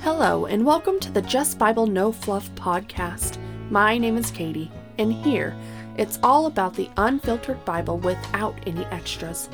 Hello, and welcome to the Just Bible No Fluff podcast. My name is Katie, and here it's all about the unfiltered Bible without any extras.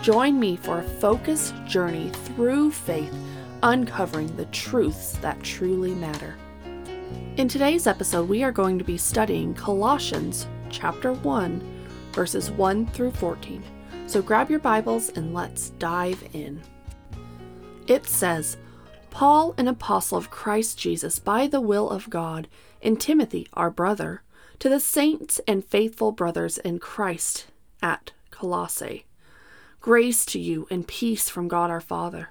Join me for a focused journey through faith, uncovering the truths that truly matter. In today's episode, we are going to be studying Colossians chapter 1, verses 1 through 14. So grab your Bibles and let's dive in. It says, Paul, an apostle of Christ Jesus by the will of God, and Timothy, our brother, to the saints and faithful brothers in Christ at Colossae. Grace to you and peace from God our Father.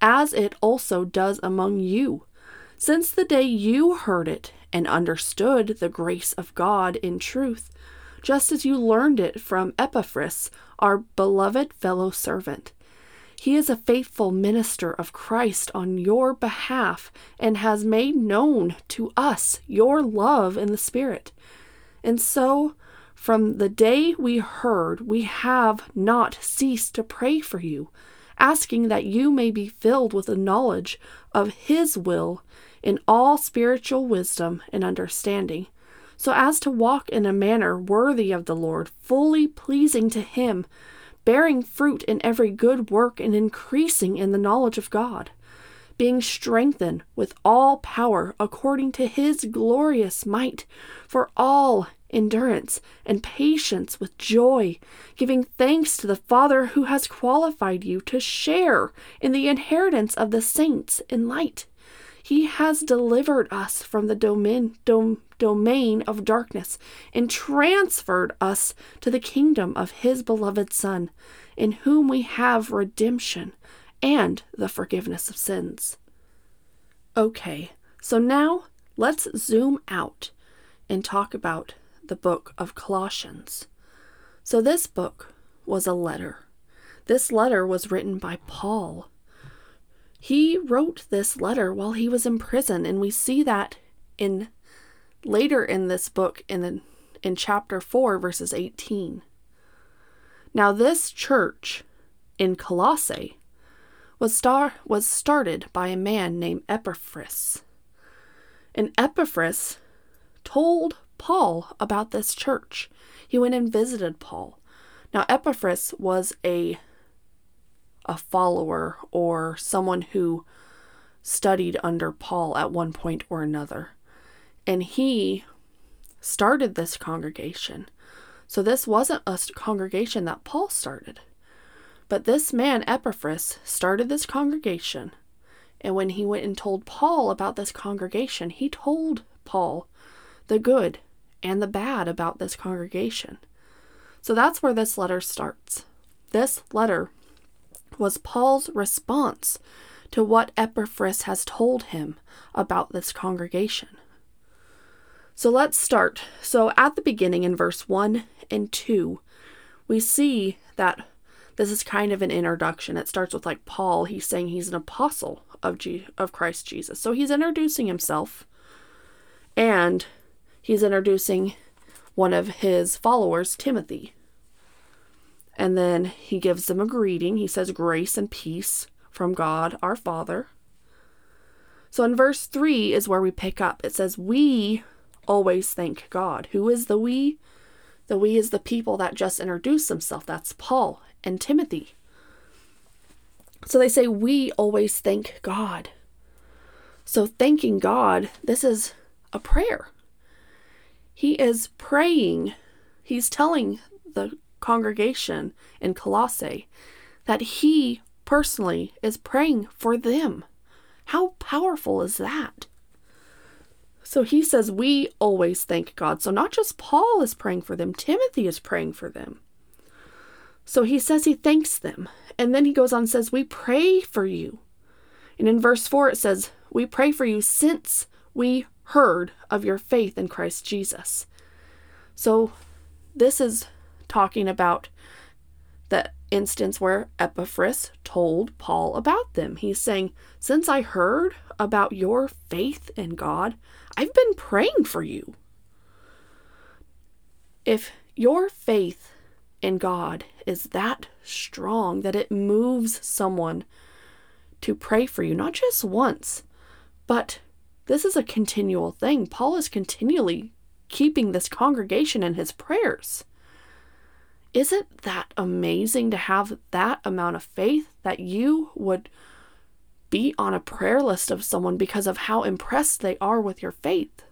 as it also does among you, since the day you heard it and understood the grace of God in truth just as you learned it from Epaphras, our beloved fellow servant. He is a faithful minister of Christ on your behalf and has made known to us your love in the Spirit. And so, from the day we heard, we have not ceased to pray for you, asking that you may be filled with the knowledge of His will in all spiritual wisdom and understanding so as to walk in a manner worthy of the Lord, fully pleasing to Him, bearing fruit in every good work and increasing in the knowledge of God, being strengthened with all power according to His glorious might, for all endurance and patience with joy, giving thanks to the Father who has qualified you to share in the inheritance of the saints in light. He has delivered us from the domain, dom, domain of darkness and transferred us to the kingdom of His beloved Son, in whom we have redemption and the forgiveness of sins. Okay, so now let's zoom out and talk about the book of Colossians. So, this book was a letter. This letter was written by Paul he wrote this letter while he was in prison, and we see that in later in this book in the, in chapter 4 verses 18. Now this church in Colossae was star was started by a man named Epaphras. And Epaphras told Paul about this church. He went and visited Paul. Now Epaphras was a a follower or someone who studied under Paul at one point or another. And he started this congregation. So this wasn't a congregation that Paul started. But this man, Epaphras, started this congregation. And when he went and told Paul about this congregation, he told Paul the good and the bad about this congregation. So that's where this letter starts. This letter was Paul's response to what Epaphras has told him about this congregation. So let's start. So at the beginning in verse 1 and 2, we see that this is kind of an introduction. It starts with like Paul, he's saying he's an apostle of G- of Christ Jesus. So he's introducing himself and he's introducing one of his followers, Timothy. And then he gives them a greeting. He says, Grace and peace from God our Father. So in verse 3 is where we pick up. It says, We always thank God. Who is the we? The we is the people that just introduced themselves. That's Paul and Timothy. So they say, We always thank God. So thanking God, this is a prayer. He is praying. He's telling the congregation in Colossae that he personally is praying for them. How powerful is that? So he says we always thank God. So not just Paul is praying for them, Timothy is praying for them. So he says he thanks them. And then he goes on and says, We pray for you. And in verse 4, it says, We pray for you since we heard of your faith in Christ Jesus. So this is talking about the instance where Epaphras told Paul about them. He's saying, Since I heard about your faith in God, I've been praying for you. If your faith in God is that strong that it moves someone to pray for you, not just once, but this is a continual thing. Paul is continually keeping this congregation in his prayers. Isn't that amazing to have that amount of faith that you would be on a prayer list of someone because of how impressed they are with your faith?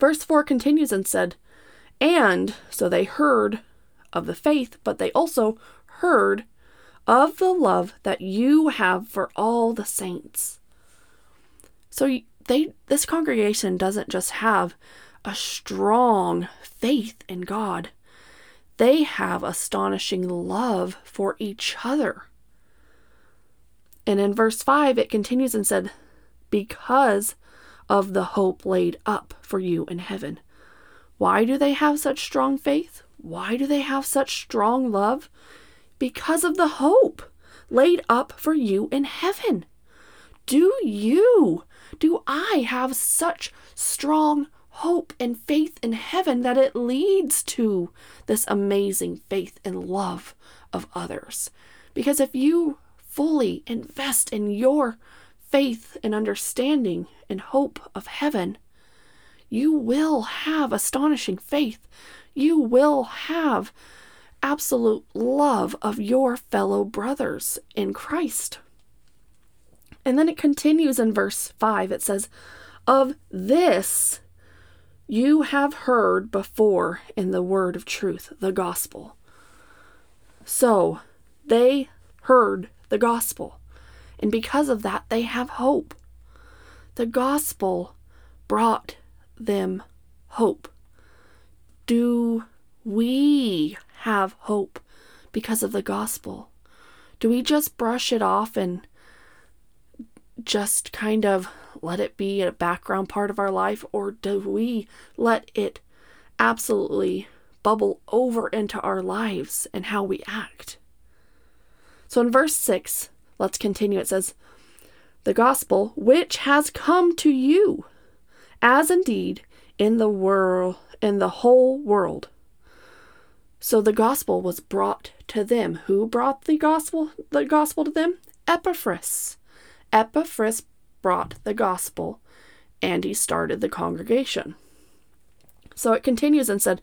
Verse 4 continues and said, And so they heard of the faith, but they also heard of the love that you have for all the saints. So they this congregation doesn't just have a strong faith in God they have astonishing love for each other. And in verse 5, it continues and said, Because of the hope laid up for you in heaven. Why do they have such strong faith? Why do they have such strong love? Because of the hope laid up for you in heaven. Do you, do I have such strong hope and faith in heaven that it leads to this amazing faith and love of others. Because if you fully invest in your faith and understanding and hope of heaven, you will have astonishing faith. You will have absolute love of your fellow brothers in Christ. And then it continues in verse 5. It says, Of this you have heard before in the word of truth, the gospel. So they heard the gospel, and because of that, they have hope. The gospel brought them hope. Do we have hope because of the gospel? Do we just brush it off and just kind of let it be a background part of our life, or do we let it absolutely bubble over into our lives and how we act? So in verse 6, let's continue. It says, The gospel which has come to you, as indeed in the world, in the whole world. So the gospel was brought to them. Who brought the gospel the gospel to them? Epaphras. Epaphras brought the gospel and he started the congregation. So it continues and said,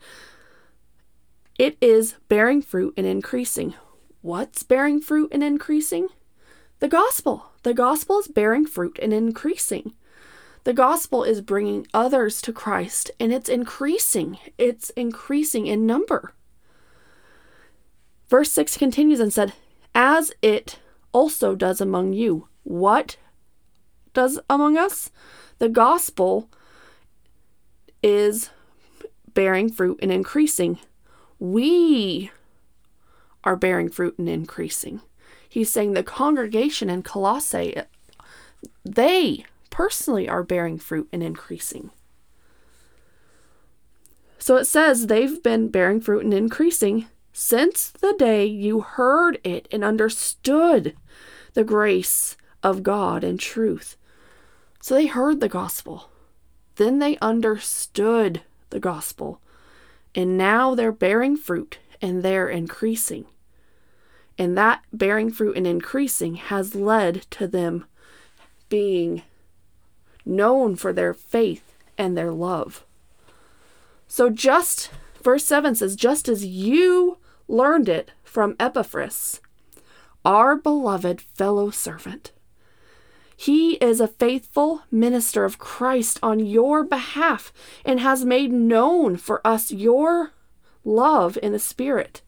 It is bearing fruit and increasing. What's bearing fruit and increasing? The gospel. The gospel is bearing fruit and increasing. The gospel is bringing others to Christ and it's increasing. It's increasing in number. Verse 6 continues and said, As it also does among you. What does among us. The gospel is bearing fruit and increasing. We are bearing fruit and increasing. He's saying the congregation in Colossae, they personally are bearing fruit and increasing. So it says they've been bearing fruit and increasing since the day you heard it and understood the grace of God and truth. So they heard the gospel. Then they understood the gospel. And now they're bearing fruit and they're increasing. And that bearing fruit and increasing has led to them being known for their faith and their love. So, just verse 7 says, just as you learned it from Epaphras, our beloved fellow servant he is a faithful minister of Christ on your behalf and has made known for us your love in the Spirit.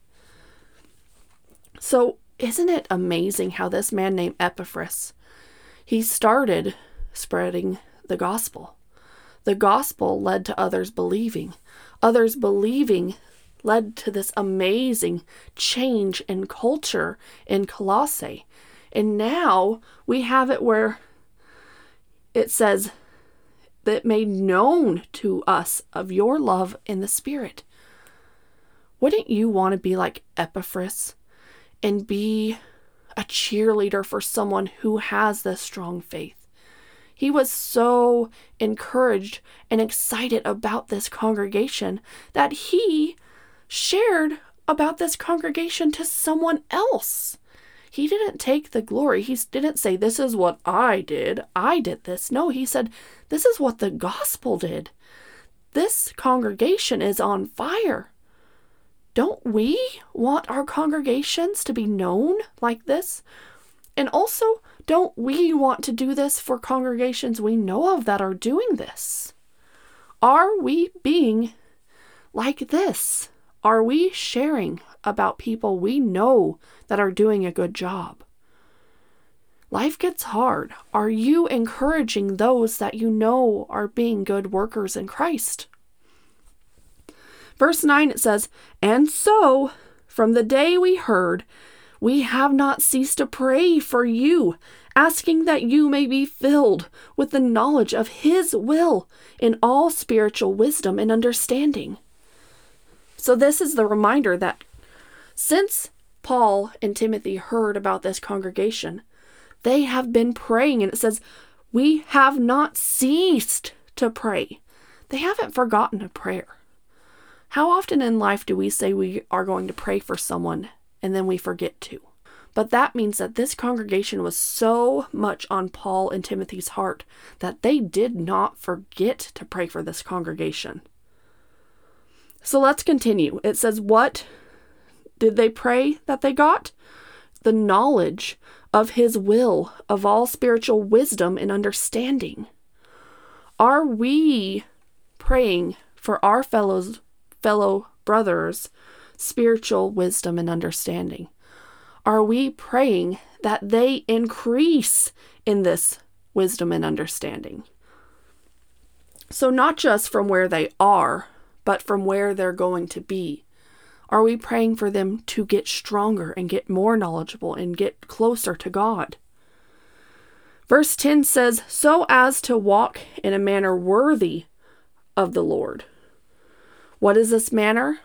So, isn't it amazing how this man named Epaphras, he started spreading the gospel. The gospel led to others believing. Others believing led to this amazing change in culture in Colossae. And now we have it where it says that made known to us of your love in the Spirit. Wouldn't you want to be like Epaphras and be a cheerleader for someone who has this strong faith? He was so encouraged and excited about this congregation that he shared about this congregation to someone else. He didn't take the glory. He didn't say, This is what I did. I did this. No, he said, This is what the gospel did. This congregation is on fire. Don't we want our congregations to be known like this? And also, don't we want to do this for congregations we know of that are doing this? Are we being like this? Are we sharing about people we know that are doing a good job? Life gets hard. Are you encouraging those that you know are being good workers in Christ? Verse 9 it says, And so, from the day we heard, we have not ceased to pray for you, asking that you may be filled with the knowledge of His will in all spiritual wisdom and understanding so, this is the reminder that since Paul and Timothy heard about this congregation, they have been praying, and it says, We have not ceased to pray. They haven't forgotten a prayer. How often in life do we say we are going to pray for someone and then we forget to? But that means that this congregation was so much on Paul and Timothy's heart that they did not forget to pray for this congregation. So let's continue. It says, What did they pray that they got? The knowledge of His will, of all spiritual wisdom and understanding. Are we praying for our fellows, fellow brothers, spiritual wisdom and understanding? Are we praying that they increase in this wisdom and understanding? So, not just from where they are, but from where they're going to be? Are we praying for them to get stronger and get more knowledgeable and get closer to God? Verse 10 says, So as to walk in a manner worthy of the Lord. What is this manner?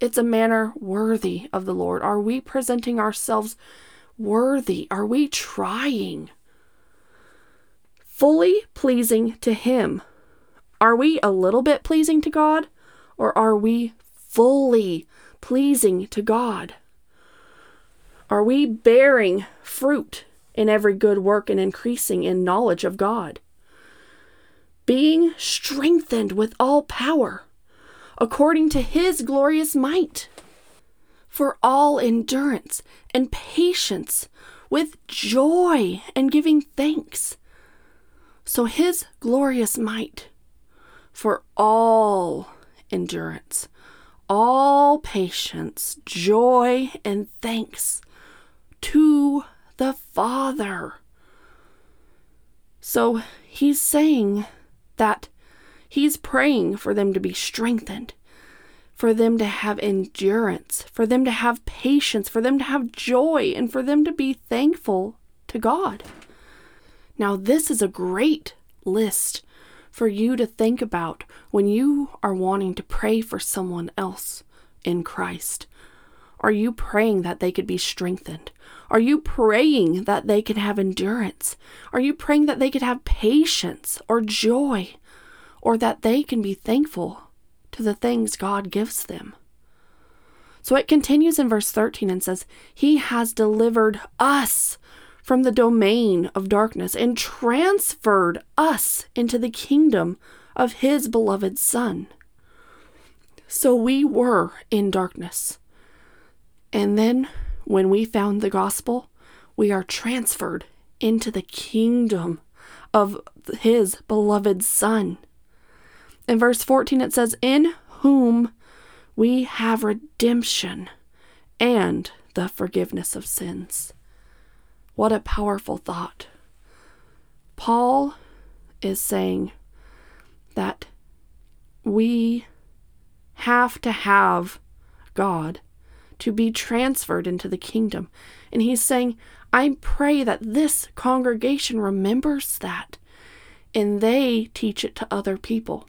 It's a manner worthy of the Lord. Are we presenting ourselves worthy? Are we trying? Fully pleasing to Him are we a little bit pleasing to God, or are we fully pleasing to God? Are we bearing fruit in every good work and increasing in knowledge of God? Being strengthened with all power, according to his glorious might, for all endurance and patience, with joy and giving thanks. So his glorious might for all endurance, all patience, joy, and thanks to the Father. So he's saying that he's praying for them to be strengthened, for them to have endurance, for them to have patience, for them to have joy, and for them to be thankful to God. Now, this is a great list for you to think about when you are wanting to pray for someone else in Christ. Are you praying that they could be strengthened? Are you praying that they could have endurance? Are you praying that they could have patience or joy? Or that they can be thankful to the things God gives them? So it continues in verse 13 and says, He has delivered us from the domain of darkness and transferred us into the kingdom of his beloved Son. So we were in darkness. And then, when we found the gospel, we are transferred into the kingdom of his beloved Son. In verse 14, it says, In whom we have redemption and the forgiveness of sins. What a powerful thought. Paul is saying that we have to have God to be transferred into the kingdom. And he's saying, I pray that this congregation remembers that and they teach it to other people.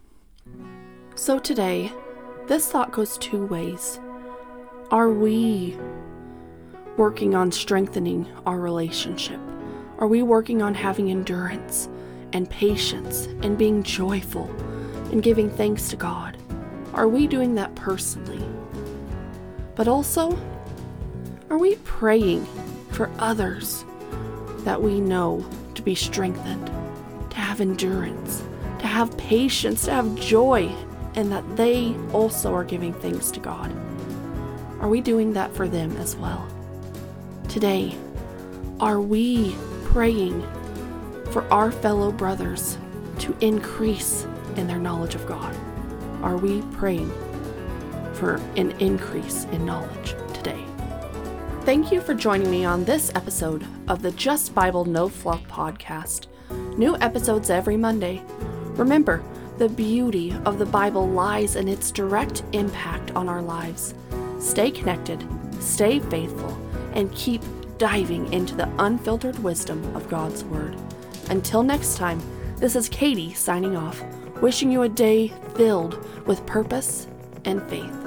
So today, this thought goes two ways. Are we working on strengthening our relationship? Are we working on having endurance and patience and being joyful and giving thanks to God? Are we doing that personally? But also, are we praying for others that we know to be strengthened, to have endurance, to have patience, to have joy, and that they also are giving thanks to God? Are we doing that for them as well? Today, are we praying for our fellow brothers to increase in their knowledge of God? Are we praying for an increase in knowledge today? Thank you for joining me on this episode of the Just Bible No Fluff podcast. New episodes every Monday. Remember, the beauty of the Bible lies in its direct impact on our lives. Stay connected, stay faithful, and keep diving into the unfiltered wisdom of God's Word. Until next time, this is Katie signing off, wishing you a day filled with purpose and faith.